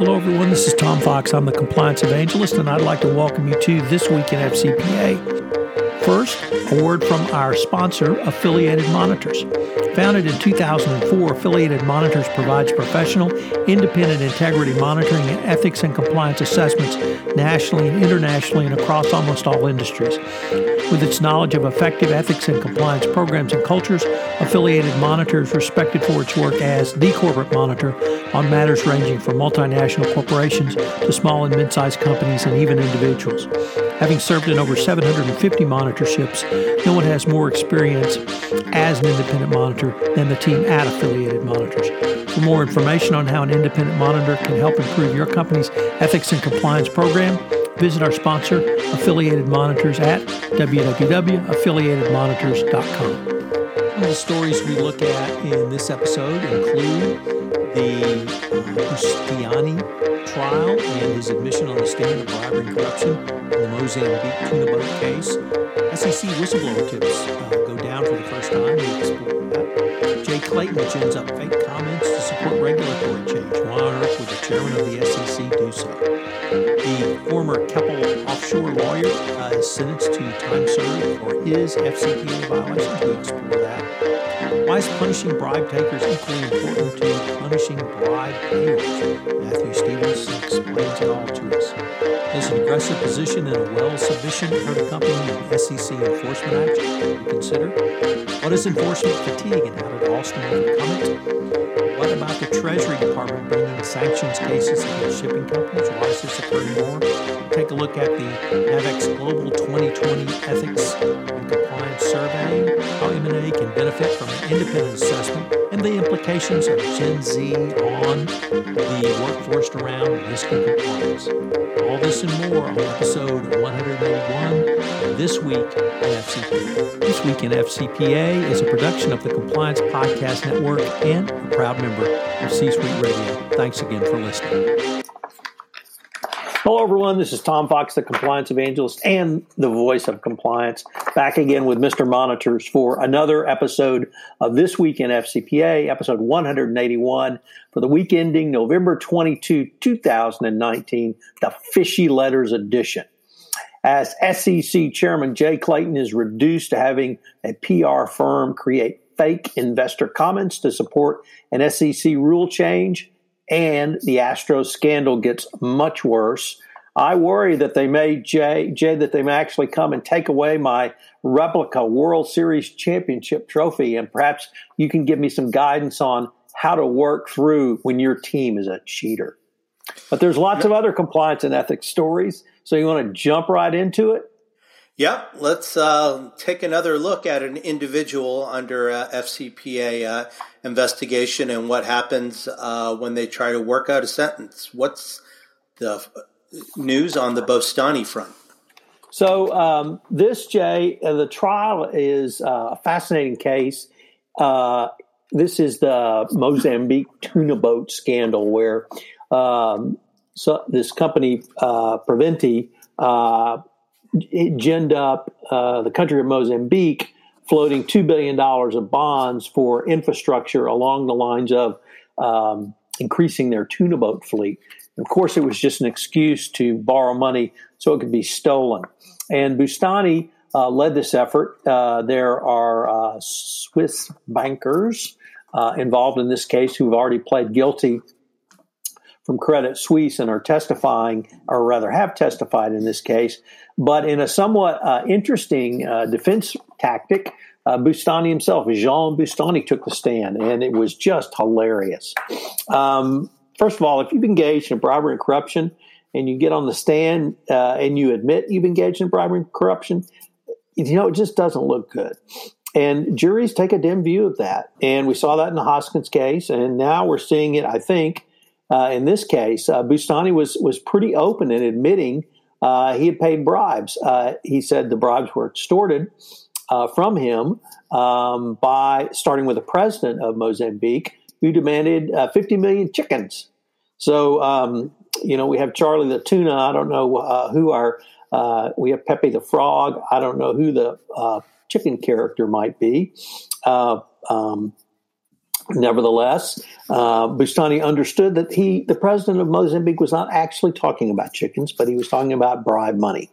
Hello, everyone. This is Tom Fox. I'm the Compliance Evangelist, and I'd like to welcome you to This Week in FCPA. First, a word from our sponsor, Affiliated Monitors. Founded in 2004, Affiliated Monitors provides professional, independent integrity monitoring and ethics and compliance assessments nationally and internationally and across almost all industries. With its knowledge of effective ethics and compliance programs and cultures, Affiliated Monitor is respected for its work as the corporate monitor on matters ranging from multinational corporations to small and mid sized companies and even individuals. Having served in over 750 monitorships, no one has more experience as an independent monitor than the team at Affiliated Monitors. For more information on how an independent monitor can help improve your company's ethics and compliance program, visit our sponsor, Affiliated Monitors, at www.affiliatedmonitors.com. Some of the stories we look at in this episode include the uh, Boustani trial and his admission on the stand of bribery and corruption in the Mozambique tuna boat case. SEC whistleblower tips uh, go down for the first time. We explore that. Jay Clayton gins up fake comments to support regulatory change. Why on earth would the chairman of the SEC do so? Former Keppel offshore lawyer uh, is sentenced to time served for his FCPA violations. We explore that. Why is punishing bribe takers equally important to punishing bribe payers? Matthew Stevens explains it all to us. Does an aggressive position in a Wells submission a company in SEC enforcement action? We consider. What is enforcement fatigue and how did Alstom overcome it? About the Treasury Department bringing sanctions cases against shipping companies? Why is this occurring more? Take a look at the NAVEX Global 2020 Ethics and Compliance Survey, how M&A can benefit from an independent assessment, and the implications of Gen Z on the workforce around risk and compliance. All this and more on episode 181 This Week in FCPA. This Week in FCPA is a production of the Compliance Podcast Network and a proud member of C Suite Radio. Thanks again for listening. Hello, everyone. This is Tom Fox, the compliance evangelist and the voice of compliance, back again with Mr. Monitors for another episode of This Week in FCPA, episode 181 for the week ending November 22, 2019, the Fishy Letters edition. As SEC Chairman Jay Clayton is reduced to having a PR firm create fake investor comments to support an SEC rule change, and the Astros scandal gets much worse. I worry that they may, Jay, Jay, that they may actually come and take away my replica World Series championship trophy, and perhaps you can give me some guidance on how to work through when your team is a cheater. But there's lots of other compliance and ethics stories, so you want to jump right into it. Yeah, let's uh, take another look at an individual under uh, FCPA uh, investigation and what happens uh, when they try to work out a sentence. What's the news on the Boustani front? So, um, this, Jay, uh, the trial is a fascinating case. this is the Mozambique tuna boat scandal where um, so this company, Privinvest, ginned up uh, the country of Mozambique floating $2 billion of bonds for infrastructure along the lines of um, increasing their tuna boat fleet. Of course, it was just an excuse to borrow money so it could be stolen. And Boustani uh, led this effort. Uh, there are uh, Swiss bankers uh, involved in this case who've already pled guilty from Credit Suisse and are testifying, or rather have testified in this case. But in a somewhat uh, interesting uh, defense tactic, uh, Boustani himself, Jean Boustani, took the stand, and it was just hilarious. Um, first of all, if you've engaged in bribery and corruption, and you get on the stand uh, and you admit you've engaged in bribery and corruption, you know it just doesn't look good. And juries take a dim view of that, and we saw that in the Hoskins case, and now we're seeing it. I think uh, in this case, uh, Boustani was was pretty open in admitting uh, he had paid bribes. Uh, he said the bribes were extorted uh, from him um, by starting with the president of Mozambique, who demanded uh, 50 million chickens. So um, you know we have Charlie the tuna. I don't know who our we have Pepe the frog. I don't know who the chicken character might be. Um, Nevertheless, uh, Boustani understood that he, the president of Mozambique, was not actually talking about chickens, but he was talking about bribe money.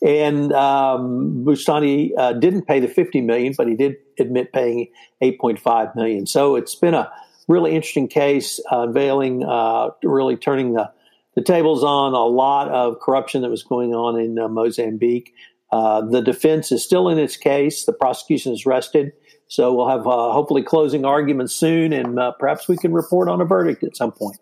And um, Boustani uh, didn't pay the 50 million, but he did admit paying 8.5 million. So it's been a really interesting case, uh, unveiling, uh, really turning the, the tables on a lot of corruption that was going on in uh, Mozambique. Uh, the defense is still in its case. The prosecution is rested. So we'll have uh, hopefully closing arguments soon, and uh, perhaps we can report on a verdict at some point.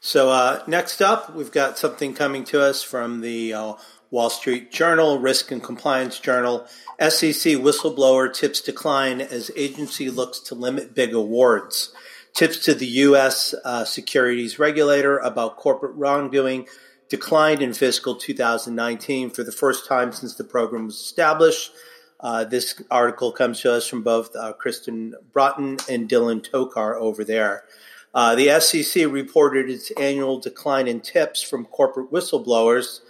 So uh, next up, we've got something coming to us from the uh, Wall Street Journal, Risk and Compliance Journal. SEC whistleblower tips decline as agency looks to limit big awards. Tips to the U.S. Uh, securities regulator about corporate wrongdoing declined in fiscal 2019 for the first time since the program was established. Uh, this article comes to us from both uh, Kristen Broughton and Dylan Tokar over there. Uh, the SEC reported its annual decline in tips from corporate whistleblowers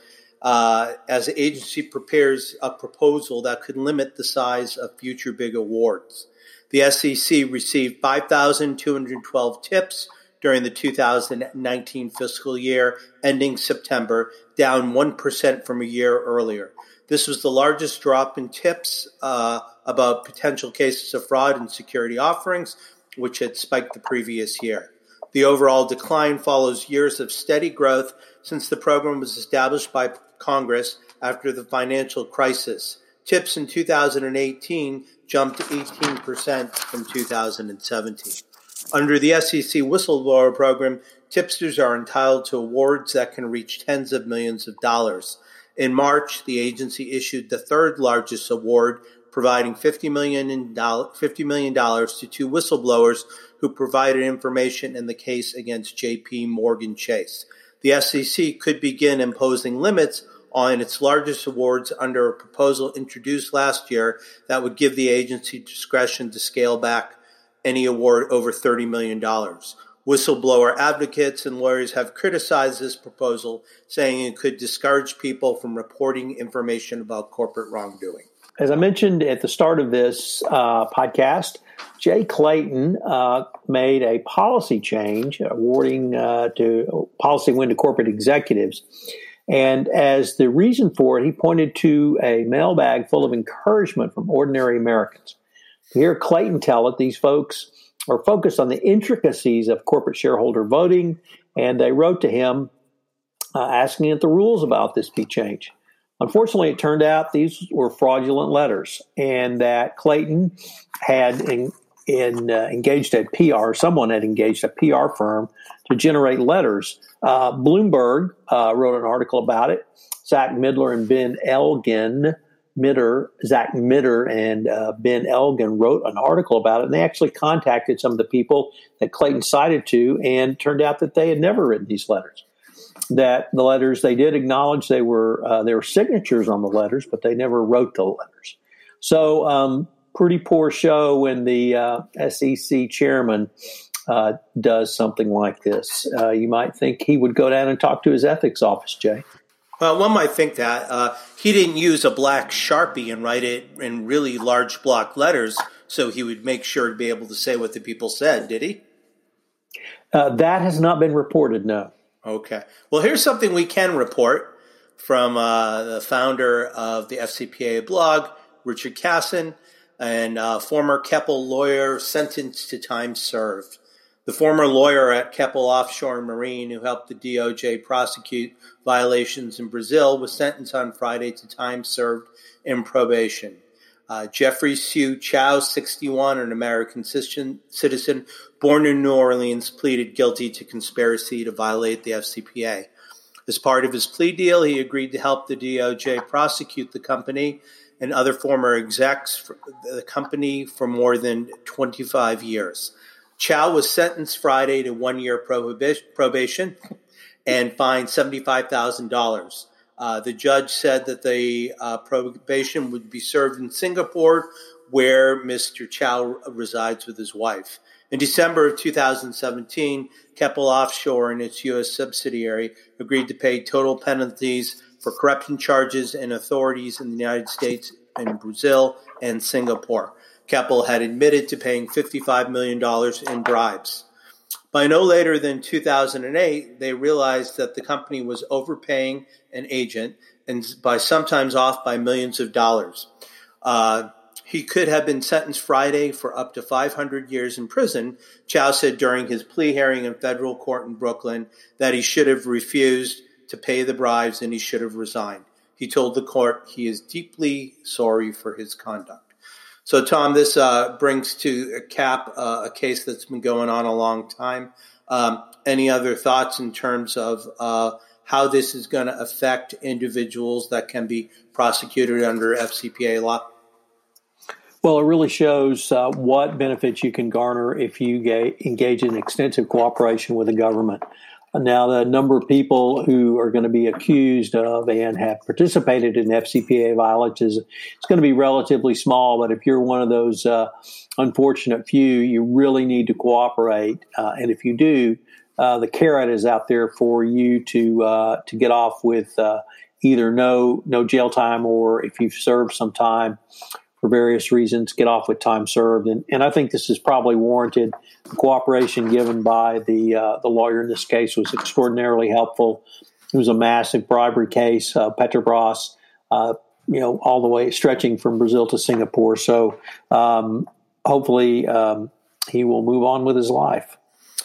uh, as the agency prepares a proposal that could limit the size of future big awards. The SEC received 5,212 tips during the 2019 fiscal year ending September, down 1% from a year earlier. This was the largest drop in tips uh, about potential cases of fraud and security offerings, which had spiked the previous year. The overall decline follows years of steady growth since the program was established by Congress after the financial crisis. Tips in 2018 jumped 18% from 2017. Under the SEC whistleblower program, tipsters are entitled to awards that can reach tens of millions of dollars. In March, the agency issued the third largest award, providing $50 million, $50 million to two whistleblowers who provided information in the case against JP Morgan Chase. The SEC could begin imposing limits on its largest awards under a proposal introduced last year that would give the agency discretion to scale back any award over $30 million. Whistleblower advocates and lawyers have criticized this proposal, saying it could discourage people from reporting information about corporate wrongdoing. As I mentioned at the start of this uh, podcast, Jay Clayton uh, made a policy change awarding uh, to policy win to corporate executives. And as the reason for it, he pointed to a mailbag full of encouragement from ordinary Americans. Hear Clayton tell it, these folks are focused on the intricacies of corporate shareholder voting, and they wrote to him uh, asking that the rules about this be changed. Unfortunately, it turned out these were fraudulent letters, and that Clayton had in, in, uh, engaged a PR, someone had engaged a PR firm to generate letters. Uh, Bloomberg uh, wrote an article about it. Zach Midler and Ben Elgin Mitter, Zach Mitter, and uh, Ben Elgin wrote an article about it, and they actually contacted some of the people that Clayton cited to, and turned out that they had never written these letters. That the letters they did acknowledge they were uh, there were signatures on the letters, but they never wrote the letters. So, um, pretty poor show when the uh, SEC chairman uh, does something like this. Uh, you might think he would go down and talk to his ethics office, Jay. Well, one might think that uh, he didn't use a black sharpie and write it in really large block letters, so he would make sure to be able to say what the people said. Did he? Uh, that has not been reported. No. Okay. Well, here's something we can report from uh, the founder of the FCPA blog, Richard Cassin, and uh, former Keppel lawyer sentenced to time served. The former lawyer at Keppel Offshore Marine who helped the DOJ prosecute violations in Brazil was sentenced on Friday to time served in probation. Uh, Jeffrey Sue Chow, 61, an American citizen born in New Orleans, pleaded guilty to conspiracy to violate the FCPA. As part of his plea deal, he agreed to help the DOJ prosecute the company and other former execs for the company for more than 25 years. Chow was sentenced Friday to one year probation and fined $75,000. Uh, the judge said that the uh, probation would be served in Singapore, where Mr. Chow resides with his wife. In December of 2017, Keppel Offshore and its U.S. subsidiary agreed to pay total penalties for corruption charges and authorities in the United States and Brazil and Singapore. Keppel had admitted to paying $55 million in bribes. By no later than 2008, they realized that the company was overpaying an agent and by sometimes off by millions of dollars. Uh, he could have been sentenced Friday for up to 500 years in prison. Chow said during his plea hearing in federal court in Brooklyn that he should have refused to pay the bribes and he should have resigned. He told the court he is deeply sorry for his conduct. So, Tom, this uh, brings to a cap uh, a case that's been going on a long time. Um, any other thoughts in terms of uh, how this is going to affect individuals that can be prosecuted under FCPA law? Well, it really shows uh, what benefits you can garner if you ga- engage in extensive cooperation with the government. Now, the number of people who are going to be accused of and have participated in FCPA violations is going to be relatively small. But if you're one of those uh, unfortunate few, you really need to cooperate. Uh, and if you do, uh, the carrot is out there for you to uh, to get off with uh, either no no jail time or if you've served some time for various reasons, get off with time served. And, and I think this is probably warranted. The cooperation given by the uh, the lawyer in this case was extraordinarily helpful. It was a massive bribery case, uh, Petrobras, uh, you know, all the way stretching from Brazil to Singapore. So um, hopefully um, he will move on with his life.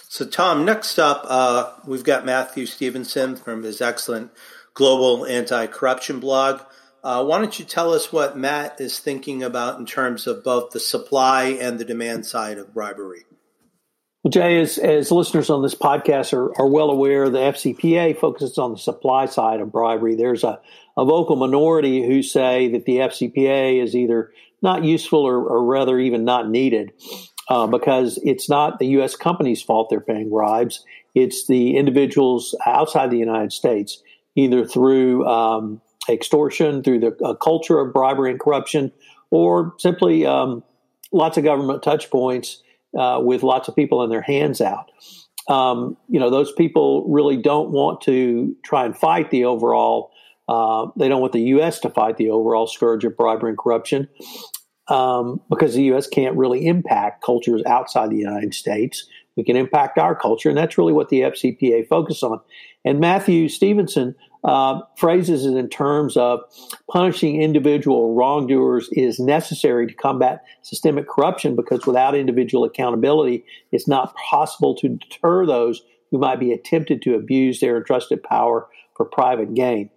So, Tom, next up, uh, we've got Matthew Stephenson from his excellent Global Anti Corruption blog. Uh, why don't you tell us what Matt is thinking about in terms of both the supply and the demand side of bribery? Well, Jay, as, as listeners on this podcast are, are well aware, the FCPA focuses on the supply side of bribery. There's a, a vocal minority who say that the FCPA is either not useful or, or rather even not needed uh, because it's not the U.S. company's fault they're paying bribes. It's the individuals outside the United States, either through um, extortion, through the uh, culture of bribery and corruption, or simply um, lots of government touch points uh, with lots of people in their hands out. Um, you know, those people really don't want to try and fight the overall. Uh, they don't want the U.S. to fight the overall scourge of bribery and corruption um, because the U.S. can't really impact cultures outside the United States. We can impact our culture, and that's really what the FCPA focuses on. And Matthew Stephenson uh, phrases it in terms of punishing individual wrongdoers is necessary to combat systemic corruption because without individual accountability, it's not possible to deter those who might be tempted to abuse their entrusted power for private gain.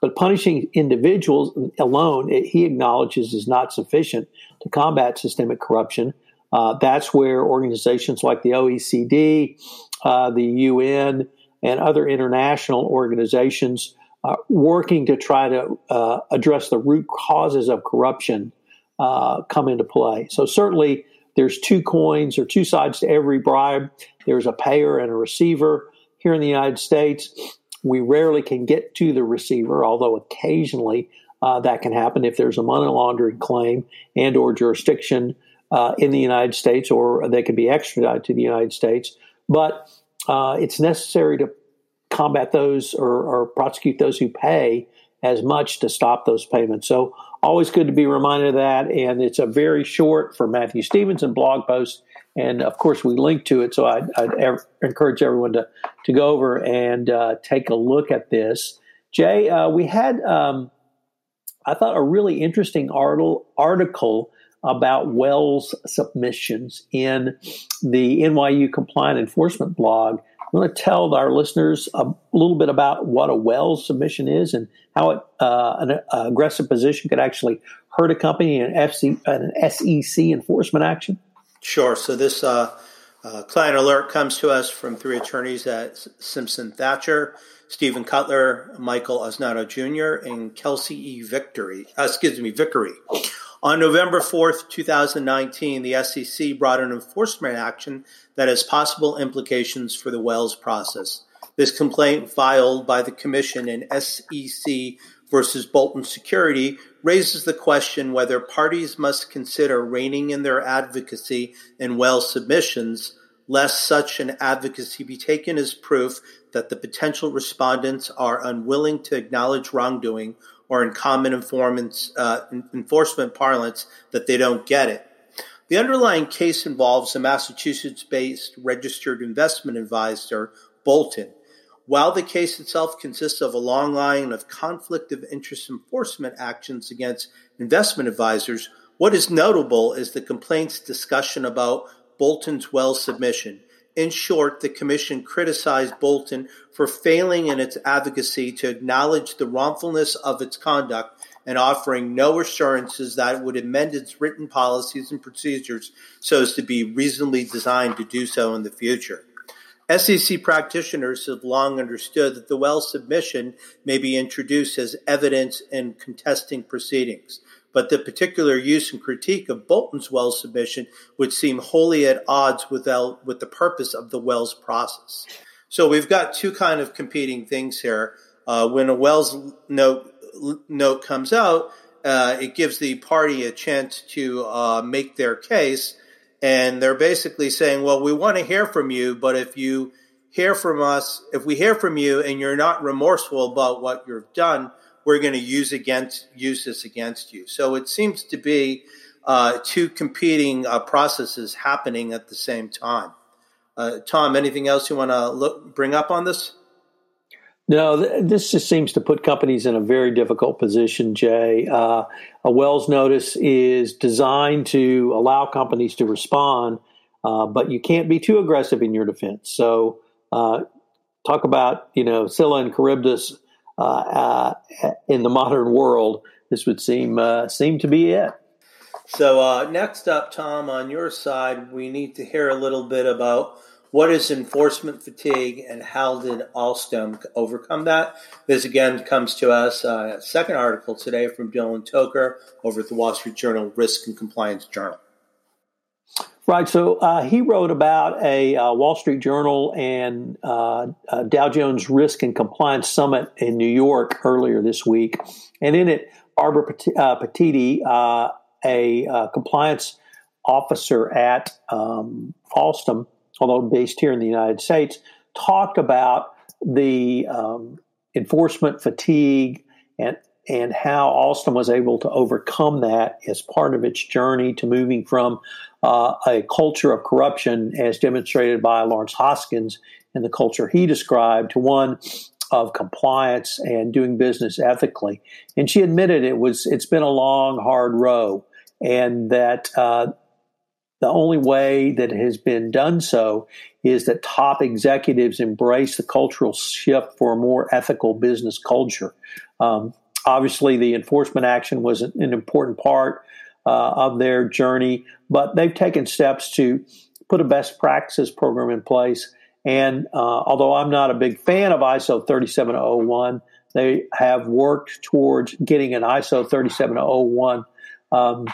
But punishing individuals alone, it, he acknowledges, is not sufficient to combat systemic corruption. Uh, that's where organizations like the OECD, uh, the UN, and other international organizations uh, working to try to uh, address the root causes of corruption uh, come into play. So certainly there's two coins or two sides to every bribe. There's a payer and a receiver. Here in the United States, we rarely can get to the receiver, although occasionally uh, that can happen if there's a money laundering claim and or jurisdiction uh, in the United States, or they can be extradited to the United States. But uh, it's necessary to combat those or, or, prosecute those who pay as much to stop those payments. So always good to be reminded of that. And it's a very short for Matthew Stephenson blog post. And of course, we link to it. So I'd ever, encourage everyone to, to go over and uh, take a look at this. Jay, uh, we had, um, I thought, a really interesting article about Wells submissions in the NYU Compliance Enforcement blog. I'm going to tell our listeners a little bit about what a Wells submission is and how it, uh, an uh, aggressive position could actually hurt a company in an, FC, an SEC enforcement action. Sure. So this uh, uh, client alert comes to us from three attorneys at Simpson Thacher, Stephen Cutler, Michael Osnato Jr., and Kelsey E. Victory. Uh, excuse me, Vickery. On November 4th, 2019, the SEC brought an enforcement action that has possible implications for the Wells process. This complaint filed by the Commission in SEC versus Bolton Security raises the question whether parties must consider reining in their advocacy in Wells submissions, lest such an advocacy be taken as proof that the potential respondents are unwilling to acknowledge wrongdoing or in common uh, enforcement parlance that they don't get it. The underlying case involves a Massachusetts based registered investment advisor, Bolton. While the case itself consists of a long line of conflict of interest enforcement actions against investment advisors, what is notable is the complaint's discussion about Bolton's Wells submission. In short, the Commission criticized Bolton for failing in its advocacy to acknowledge the wrongfulness of its conduct and offering no assurances that it would amend its written policies and procedures so as to be reasonably designed to do so in the future. SEC practitioners have long understood that the Wells submission may be introduced as evidence in contesting proceedings, but the particular use and critique of Bolton's Wells submission would seem wholly at odds with, with the purpose of the Wells process. So we've got two kind of competing things here. Uh, when a Wells note note comes out, uh, it gives the party a chance to uh, make their case. And they're basically saying, well, we want to hear from you, but if you hear from us, if we hear from you and you're not remorseful about what you've done, we're going to use against use this against you. So it seems to be uh, two competing uh, processes happening at the same time. Uh, Tom, anything else you want to bring up on this? No, this just seems to put companies in a very difficult position, Jay. Uh, a Wells notice is designed to allow companies to respond, uh, but you can't be too aggressive in your defense. So, uh, talk about you know Scylla and Charybdis in the modern world. This would seem uh, seem to be it. So next up, Tom, on your side, we need to hear a little bit about what is enforcement fatigue and how did Alstom overcome that? This again comes to us, uh, second article today from Dylan Tokar over at the Wall Street Journal Risk and Compliance Journal. Right. So uh, he wrote about a uh, Wall Street Journal and uh, uh Dow Jones Risk and Compliance Summit in New York earlier this week. And in it, Barbara uh, Petiti, uh, a compliance officer at um, Alstom, although based here in the United States, talked about the um, enforcement fatigue and and how Alstom was able to overcome that as part of its journey to moving from uh, a culture of corruption, as demonstrated by Lawrence Hoskins and the culture he described, to one of compliance and doing business ethically. And she admitted it was it's been a long, hard row, and that uh, the only way that has been done so is that top executives embrace the cultural shift for a more ethical business culture. Um, obviously, the enforcement action was an important part uh, of their journey, but they've taken steps to put a best practices program in place. And uh, although I'm not a big fan of ISO 3701, they have worked towards getting an ISO 3701 um,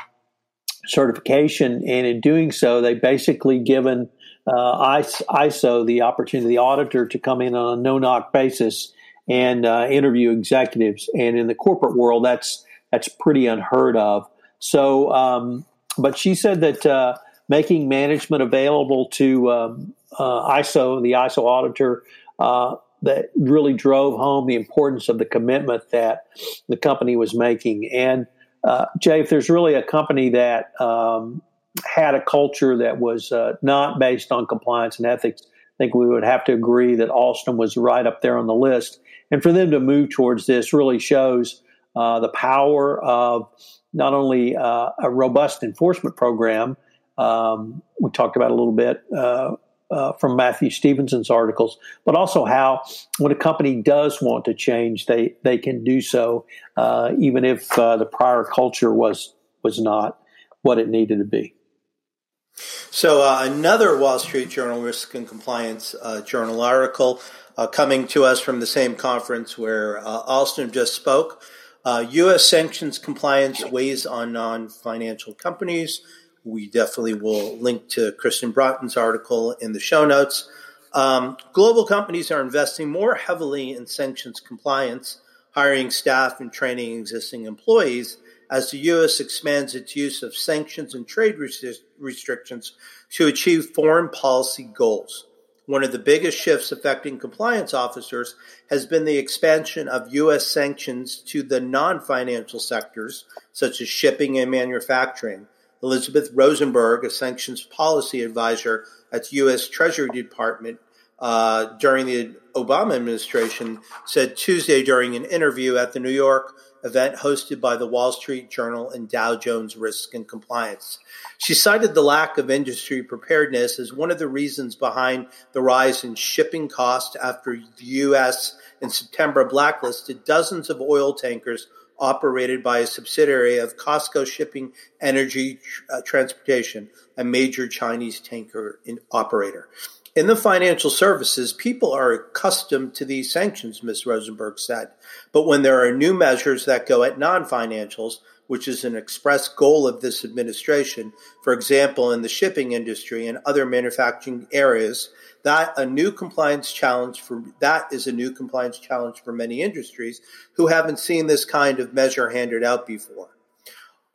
certification, and in doing so, they basically given uh, ISO the opportunity, the auditor, to come in on a no knock basis and uh, interview executives. And in the corporate world, that's that's pretty unheard of. So, um, but she said that uh, making management available to um, uh, ISO, the ISO auditor, uh, that really drove home the importance of the commitment that the company was making. And uh, Jay, if there's really a company that um, had a culture that was not based on compliance and ethics, think we would have to agree that Alstom was right up there on the list. And for them to move towards this really shows uh, the power of not only uh, a robust enforcement program, um, we talked about a little bit uh, uh, from Matthew Stephenson's articles, but also how when a company does want to change, they they can do so, uh, even if uh, the prior culture was was not what it needed to be. So uh, another Wall Street Journal Risk and Compliance uh, Journal article uh, coming to us from the same conference where Alstom just spoke. U.S. sanctions compliance weighs on non-financial companies we definitely will link to Kristen Broughton's article in the show notes. Um, global companies are investing more heavily in sanctions compliance, hiring staff and training existing employees as the U.S. expands its use of sanctions and trade restrictions to achieve foreign policy goals. One of the biggest shifts affecting compliance officers has been the expansion of U.S. sanctions to the non financial sectors, such as shipping and manufacturing, Elizabeth Rosenberg, a sanctions policy advisor at the U.S. Treasury Department uh, during the Obama administration, said Tuesday during an interview at the New York event hosted by the Wall Street Journal and Dow Jones Risk and Compliance. She cited the lack of industry preparedness as one of the reasons behind the rise in shipping costs after the U.S. in September blacklisted dozens of oil tankers operated by a subsidiary of COSCO Shipping Energy uh, Transportation, a major Chinese tanker operator. In the financial services, people are accustomed to these sanctions, Ms. Rosenberg said. But when there are new measures that go at non financials, which is an express goal of this administration, for example, in the shipping industry and other manufacturing areas, that a new compliance challenge for that is a new compliance challenge for many industries who haven't seen this kind of measure handed out before.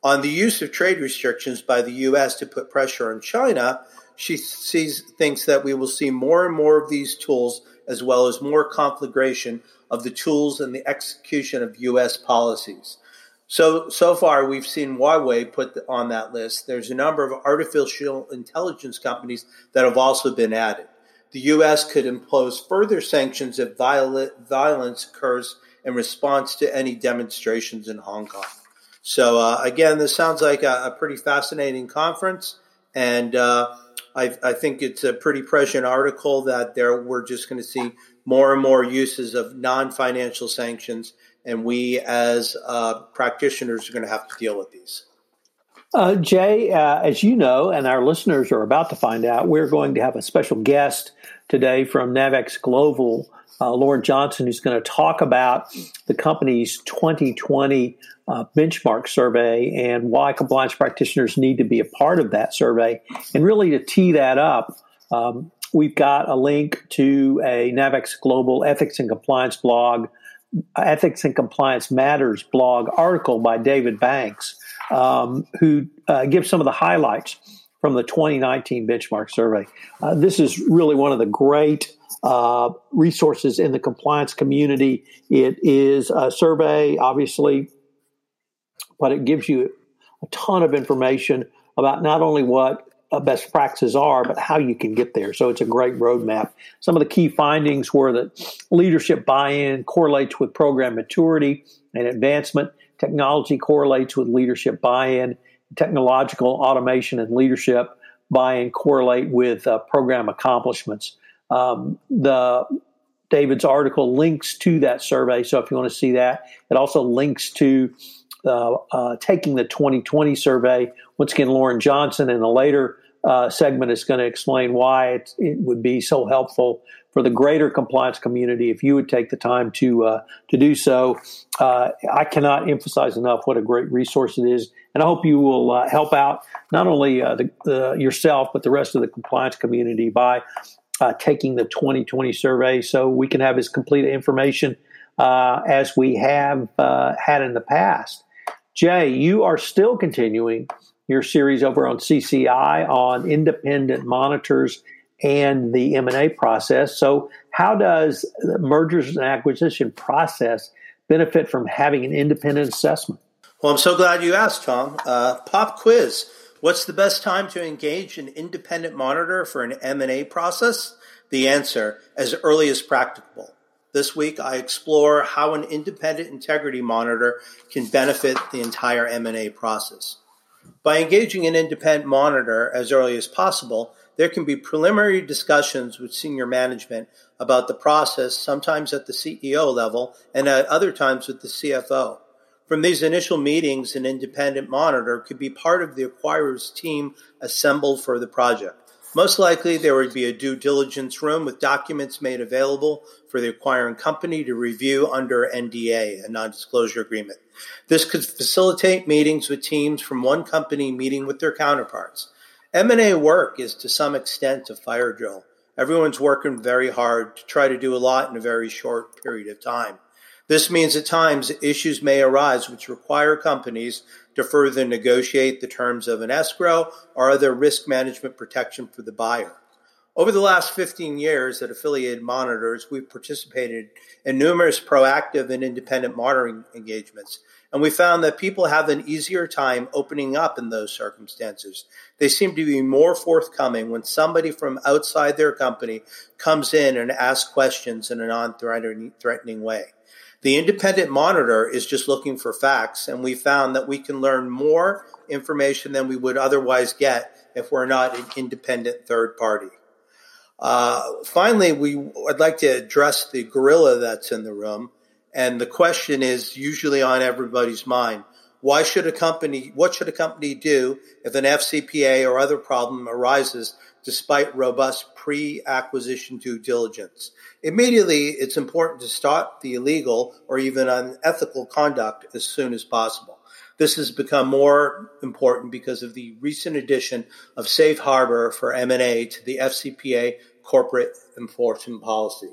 On the use of trade restrictions by the US to put pressure on China, she sees thinks that we will see more and more of these tools as well as more conflagration of the tools and the execution of US policies. So so far we've seen Huawei put on that list. There's a number of artificial intelligence companies that have also been added. The US could impose further sanctions if violent, violence occurs in response to any demonstrations in Hong Kong. So uh, again, this sounds like a, a pretty fascinating conference, and uh, I, I, think it's a pretty prescient article that there we're just going to see more and more uses of non-financial sanctions, and we as uh, practitioners are going to have to deal with these. Uh, Jay, uh, as you know, and our listeners are about to find out, we're going to have a special guest today from Navex Global, uh, Lauren Johnson, who's going to talk about the company's 2020 uh, benchmark survey and why compliance practitioners need to be a part of that survey. And really, to tee that up, um, we've got a link to a Navex Global Ethics and Compliance blog, Ethics and Compliance Matters blog article by David Banks, um, who uh, gives some of the highlights from the 2019 benchmark survey. Uh, this is really one of the great uh, resources in the compliance community. It is a survey, obviously, but it gives you a ton of information about not only what uh, best practices are, but how you can get there. So it's a great roadmap. Some of the key findings were that leadership buy in correlates with program maturity and advancement, technology correlates with leadership buy in, technological automation and leadership buy and correlate with uh, program accomplishments. Um, the David's article links to that survey, so if you want to see that, it also links to uh, uh, taking the 2020 survey. Once again, Lauren Johnson in a later uh, segment is going to explain why it, it, would be so helpful for the greater compliance community if you would take the time to uh, to do so. Uh, I cannot emphasize enough what a great resource it is, and I hope you will uh, help out not only the, the, yourself but the rest of the compliance community by taking the 2020 survey, so we can have as complete information as we have had in the past. Jay, you are still continuing your series over on CCI on independent monitors and the M&A process. So, how does the mergers and acquisition process benefit from having an independent assessment? Well, I'm so glad you asked, Tom. Uh, pop quiz. What's the best time to engage an independent monitor for an M&A process? The answer, as early as practicable. This week, I explore how an independent integrity monitor can benefit the entire M&A process. By engaging an independent monitor as early as possible, there can be preliminary discussions with senior management about the process, sometimes at the CEO level and at other times with the CFO. From these initial meetings, an independent monitor could be part of the acquirer's team assembled for the project. Most likely, there would be a due diligence room with documents made available for the acquiring company to review under NDA, a non disclosure agreement. This could facilitate meetings with teams from one company meeting with their counterparts. M&A work is to some extent a fire drill. Everyone's working very hard to try to do a lot in a very short period of time. This means at times issues may arise which require companies to further negotiate the terms of an escrow or other risk management protection for the buyer. Over the last 15 years at Affiliated Monitors, we've participated in numerous proactive and independent monitoring engagements, and we found that people have an easier time opening up in those circumstances. They seem to be more forthcoming when somebody from outside their company comes in and asks questions in a non threatening way. The independent monitor is just looking for facts, and we found that we can learn more information than we would otherwise get if we're not an independent third party. Uh, finally, we I'd like to address the gorilla that's in the room, and the question is usually on everybody's mind: Why should a company? What should a company do if an FCPA or other problem arises, despite robust pre-acquisition due diligence? Immediately, it's important to stop the illegal or even unethical conduct as soon as possible. This has become more important because of the recent addition of safe harbor for M&A to the FCPA corporate enforcement policy.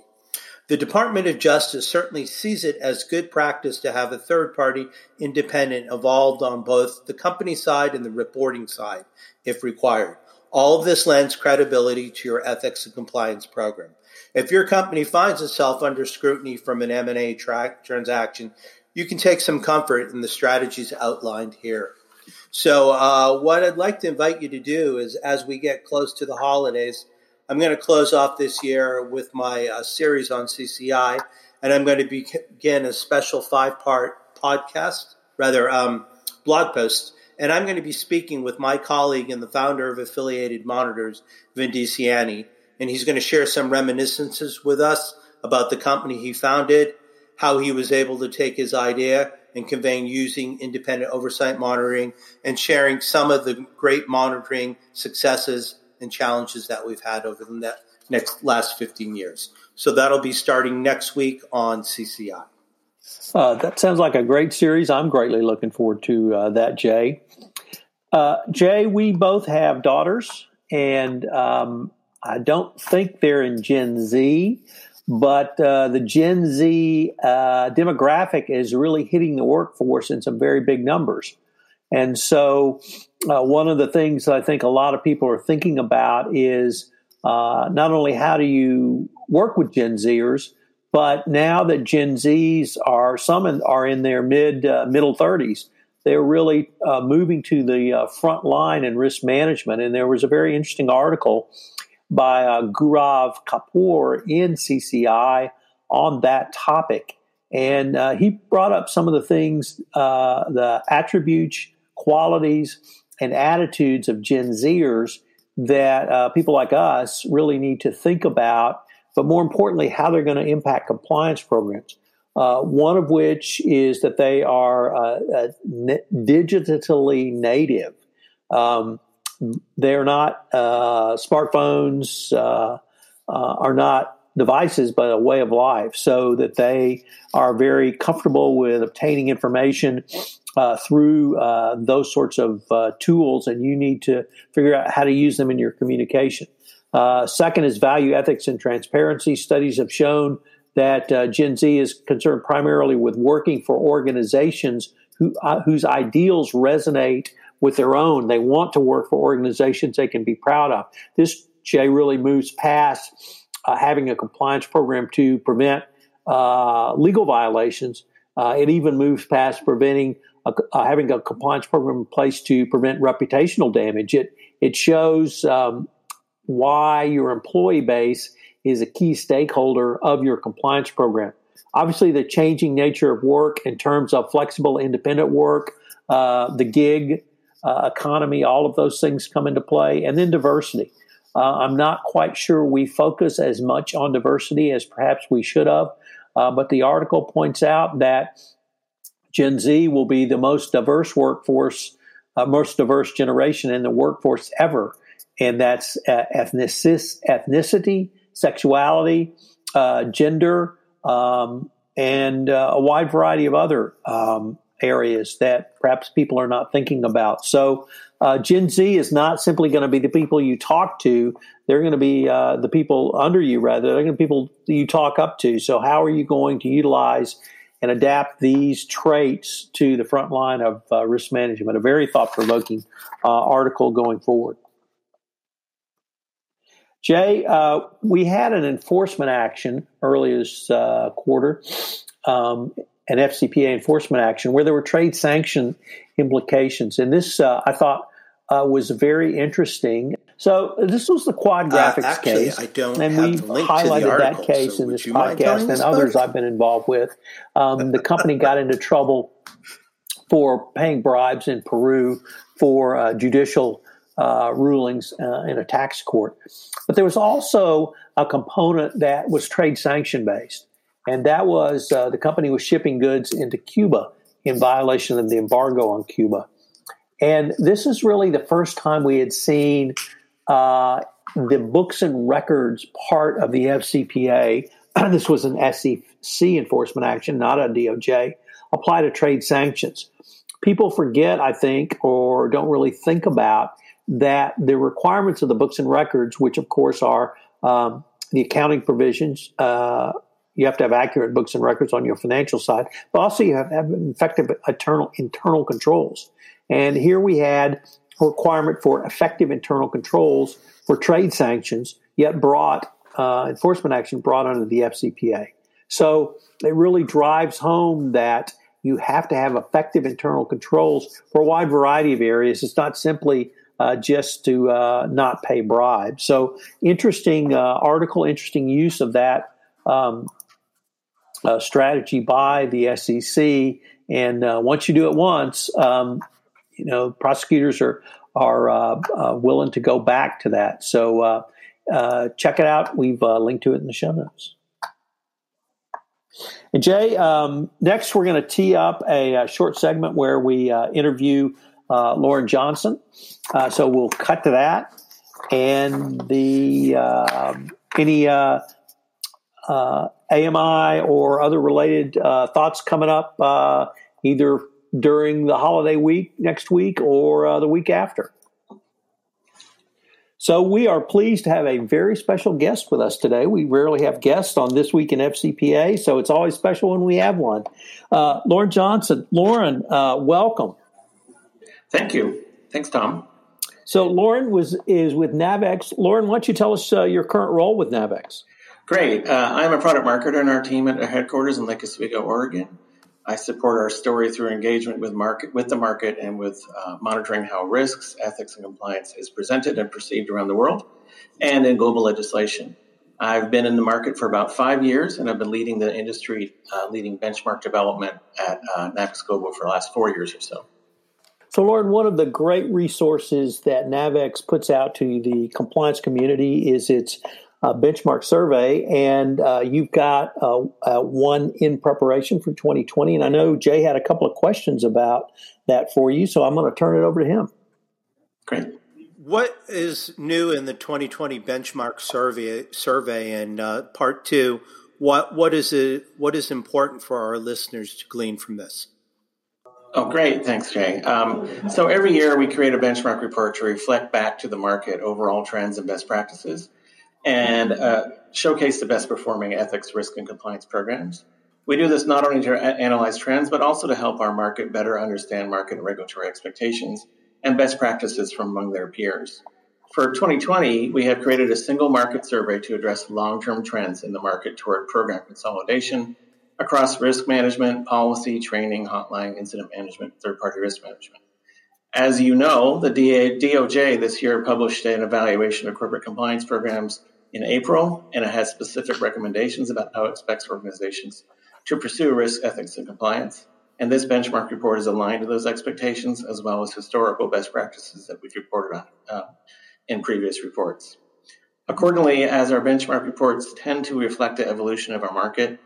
The Department of Justice certainly sees it as good practice to have a third party independent involved on both the company side and the reporting side, if required. All of this lends credibility to your ethics and compliance program. If your company finds itself under scrutiny from an M&A tra- transaction, you can take some comfort in the strategies outlined here. So, uh, what I'd like to invite you to do is, as we get close to the holidays, I'm going to close off this year with my uh, series on CCI, and I'm going to begin a special five part podcast, rather, um, blog post. And I'm going to be speaking with my colleague and the founder of Affiliated Monitors, Vin DiCianni, and he's going to share some reminiscences with us about the company he founded, how he was able to take his idea and conveying using independent oversight monitoring, and sharing some of the great monitoring successes and challenges that we've had over the next last 15 years. So that'll be starting next week on CCI. Uh, that sounds like a great series. I'm greatly looking forward to uh, that, Jay. Uh, Jay, we both have daughters, and um, I don't think they're in Gen Z, but uh, the Gen Z uh, demographic is really hitting the workforce in some very big numbers. And so, uh, one of the things that I think a lot of people are thinking about is not only how do you work with Gen Zers, but now that Gen Zs are some in, are in their mid uh, middle thirties, they're really uh, moving to the uh, front line in risk management. And there was a very interesting article by uh, Kapoor in CCI on that topic. And uh, he brought up some of the things, uh, the attributes qualities and attitudes of Gen Zers that uh, people like us really need to think about, but more importantly, how they're going to impact compliance programs. Uh, one of which is that they are uh, uh digitally native. Um, they're not uh, smartphones, uh, are not devices, but a way of life, so that they are very comfortable with obtaining information uh, through uh, those sorts of uh, tools, and you need to figure out how to use them in your communication. Uh, second is value ethics and transparency. Studies have shown that uh, Gen Z is concerned primarily with working for organizations who, uh, whose ideals resonate with their own. They want to work for organizations they can be proud of. This, Jay, really moves past having a compliance program to prevent legal violations. it even moves past preventing uh, having a compliance program in place to prevent reputational damage. It it shows um, why your employee base is a key stakeholder of your compliance program. Obviously, the changing nature of work in terms of flexible, independent work, uh, the gig uh, economy, all of those things come into play, and then diversity. Uh, I'm not quite sure we focus as much on diversity as perhaps we should have, uh, but the article points out that Gen Z will be the most diverse workforce, uh, most diverse generation in the workforce ever. And that's uh, ethnicity, sexuality, uh, gender, um, and uh, a wide variety of other um, areas that perhaps people are not thinking about. So, uh, Gen Z is not simply going to be the people you talk to; they're going to be uh, the people under you. Rather, they're going to be people you talk up to. So, how are you going to utilize and adapt these traits to the front line of uh, risk management. A very thought provoking article going forward. Jay, uh, we had an enforcement action earlier this uh, quarter, um, an FCPA enforcement action where there were trade sanction implications. And this, uh, I thought, uh, was very interesting. So this was the Quad uh, Graphics actually, case, I don't and we've highlighted article, that case so in this podcast and others? I've been involved with. Um, the company got into trouble for paying bribes in Peru for uh, judicial uh, rulings uh, in a tax court. But there was also a component that was trade sanction based, and that was uh, the company was shipping goods into Cuba in violation of the embargo on Cuba. And this is really the first time we had seen uh, the books and records part of the FCPA. this was an SEC enforcement action, not a DOJ, apply to trade sanctions. People forget, I think, or don't really think about that the requirements of the books and records, which of course are um, the accounting provisions, uh, you have to have accurate books and records on your financial side, but also you have have effective internal internal controls. And here we had a requirement for effective internal controls for trade sanctions, yet brought uh, enforcement action brought under the FCPA. So it really drives home that you have to have effective internal controls for a wide variety of areas. It's not simply uh, just to uh, not pay bribes. So, interesting uh, article, interesting use of that um, uh, strategy by the SEC. And uh, once you do it once, um, you know prosecutors are are uh, willing to go back to that. So, check it out. We've linked to it in the show notes. And Jay, um, next we're going to tee up a, a, short segment where we interview uh, Lauren Johnson. Uh, so we'll cut to that. And the uh, any uh, uh, AMI or other related uh, thoughts coming up either during the holiday week next week or the week after. So we are pleased to have a very special guest with us today. We rarely have guests on this week in FCPA, so it's always special when we have one. Uh, Lauren Johnson, Lauren, uh, welcome. Thank you. Thanks, Tom. So Lauren was is with Navex. Lauren, why don't you tell us uh, your current role with Navex? Great. Uh, I'm a product marketer in our team at our headquarters in Lake Oswego, Oregon. I support our story through engagement with market with the market and with uh, monitoring how risks, ethics, and compliance is presented and perceived around the world, and in global legislation. I've been in the market for about five years, and I've been leading the industry, uh, leading benchmark development at uh, Navex Global for the last four years or so. So, Lauren, one of the great resources that Navex puts out to the compliance community is its uh, benchmark survey, and uh, you've got uh, uh one in preparation for 2020. And I know Jay had a couple of questions about that for you, so I'm going to turn it over to him. Great. What is new in the 2020 benchmark survey? Survey and uh, part two. What what is it? What is important for our listeners to glean from this? Oh, great. Thanks, Jay. Um, so every year we create a benchmark report to reflect back to the market overall trends and best practices and uh, showcase the best performing ethics, risk, and compliance programs. We do this not only to analyze trends, but also to help our market better understand market and regulatory expectations and best practices from among their peers. For 2020, we have created a single market survey to address long term trends in the market toward program consolidation across risk management, policy, training, hotline, incident management, third party risk management. As you know, the DOJ this year published an evaluation of corporate compliance programs in April, and it has specific recommendations about how it expects organizations to pursue risk, ethics, and compliance. And this benchmark report is aligned to those expectations as well as historical best practices that we've reported on uh, in previous reports. Accordingly, as our benchmark reports tend to reflect the evolution of our market,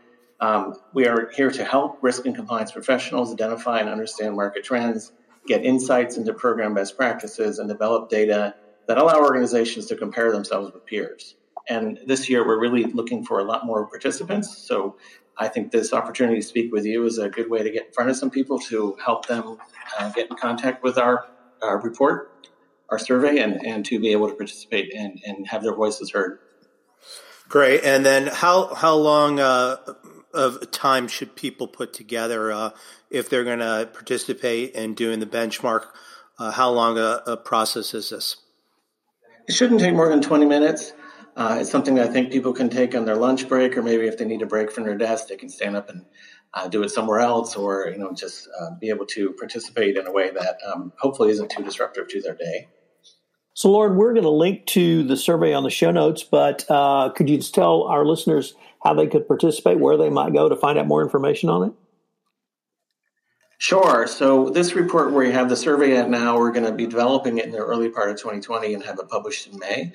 um, we are here to help risk and compliance professionals identify and understand market trends, get insights into program best practices, and develop data that allow organizations to compare themselves with peers. And this year, we're really looking for a lot more participants. So I think this opportunity to speak with you is a good way to get in front of some people to help them uh, get in contact with our, our report, our survey, and, and to be able to participate and, and have their voices heard. Great. And then how how long uh, of time should people put together uh, if they're going to participate in doing the benchmark? Uh, how long a, a, process is this? It shouldn't take more than 20 minutes. Uh, it's something that I think people can take on their lunch break, or maybe if they need a break from their desk, they can stand up and uh, do it somewhere else, or you know, just uh, be able to participate in a way that um, hopefully isn't too disruptive to their day. So, Lauren, we're going to link to the survey on the show notes, but uh, could you just tell our listeners how they could participate, where they might go to find out more information on it? Sure. So, this report where you have the survey at now, we're going to be developing it in the early part of 2020 and have it published in May.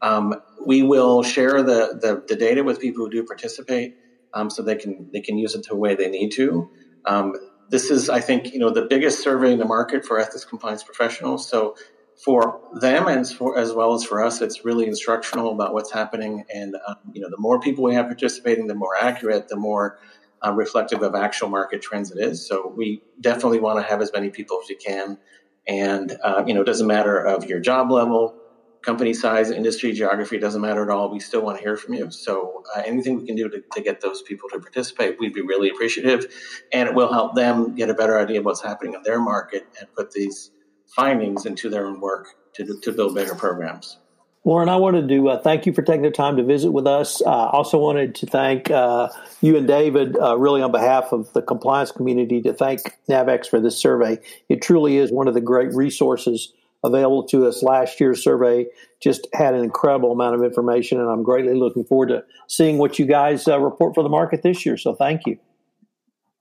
Um, we will share the, the, the, data with people who do participate um, so they can they can use it the way they need to. Um, this is, I think, you know, the biggest survey in the market for ethics compliance professionals. So for them and for, as well as for us, it's really instructional about what's happening. And um, you know, the more people we have participating, the more accurate, the more uh, reflective of actual market trends it is. So we definitely want to have as many people as we can. And uh, you know, it doesn't matter of your job level, company size, industry, geography, doesn't matter at all. We still want to hear from you. So uh, anything we can do to, to, get those people to participate, we'd be really appreciative. And it will help them get a better idea of what's happening in their market and put these findings into their own work to, to build better programs. Lauren, I wanted to uh, thank you for taking the time to visit with us. I uh, also wanted to thank uh, you and David, uh, really on behalf of the compliance community, to thank NAVEX for this survey. It truly is one of the great resources available to us. Last year's survey just had an incredible amount of information, and I'm greatly looking forward to seeing what you guys uh, report for the market this year. So thank you.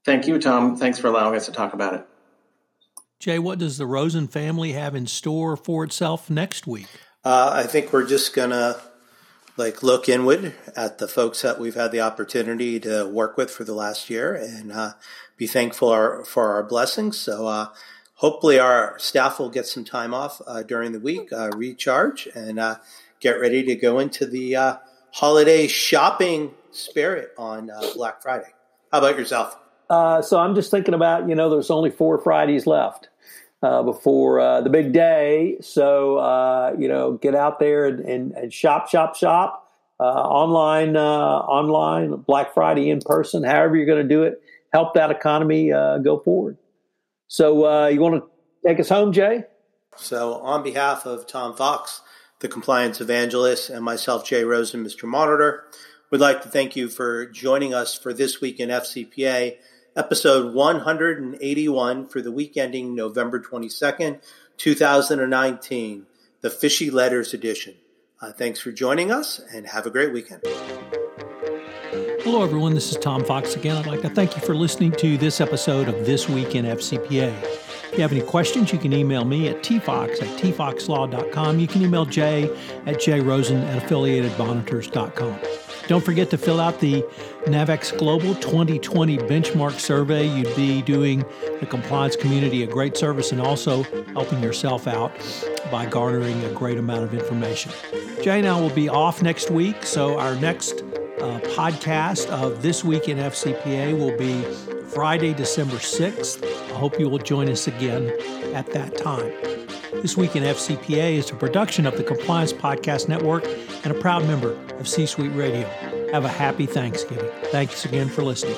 Thank you, Tom. Thanks for allowing us to talk about it. Jay, what does the Rosen family have in store for itself next week? Uh, I think we're just gonna like look inward at the folks that we've had the opportunity to work with for the last year and uh, be thankful our, for our blessings. So uh, hopefully our staff will get some time off uh, during the week, uh, recharge, and uh, get ready to go into the holiday shopping spirit on Black Friday. How about yourself? so I'm just thinking about you know there's only four Fridays left uh, before uh, the big day. So, uh, you know, get out there and, and, and shop, shop, shop. Uh, online, uh, online, Black Friday in person, however you're going to do it, help that economy uh, go forward. So, you want to take us home, Jay? So, on behalf of Tom Fox, the compliance evangelist, and myself, Jay Rosen, Mr. Monitor, we'd like to thank you for joining us for this week in FCPA episode 181 for the week ending November 22nd, 2019, the Fishy Letters edition. Uh, thanks for joining us and have a great weekend. Hello, everyone. This is Tom Fox again. I'd like to thank you for listening to this episode of This Week in FCPA. If you have any questions, you can email me at tfox at tfoxlaw.com. You can email jay at jrosen at affiliatedmonitors.com. Don't forget to fill out the NAVEX Global 2020 benchmark survey. You'd be doing the compliance community a great service and also helping yourself out by garnering a great amount of information. Jay and I will be off next week, so our next uh, podcast of This Week in FCPA will be Friday, December 6th. I hope you will join us again at that time. This Week in FCPA is a production of the Compliance Podcast Network and a proud member of C Suite Radio. Have a happy Thanksgiving. Thanks again for listening.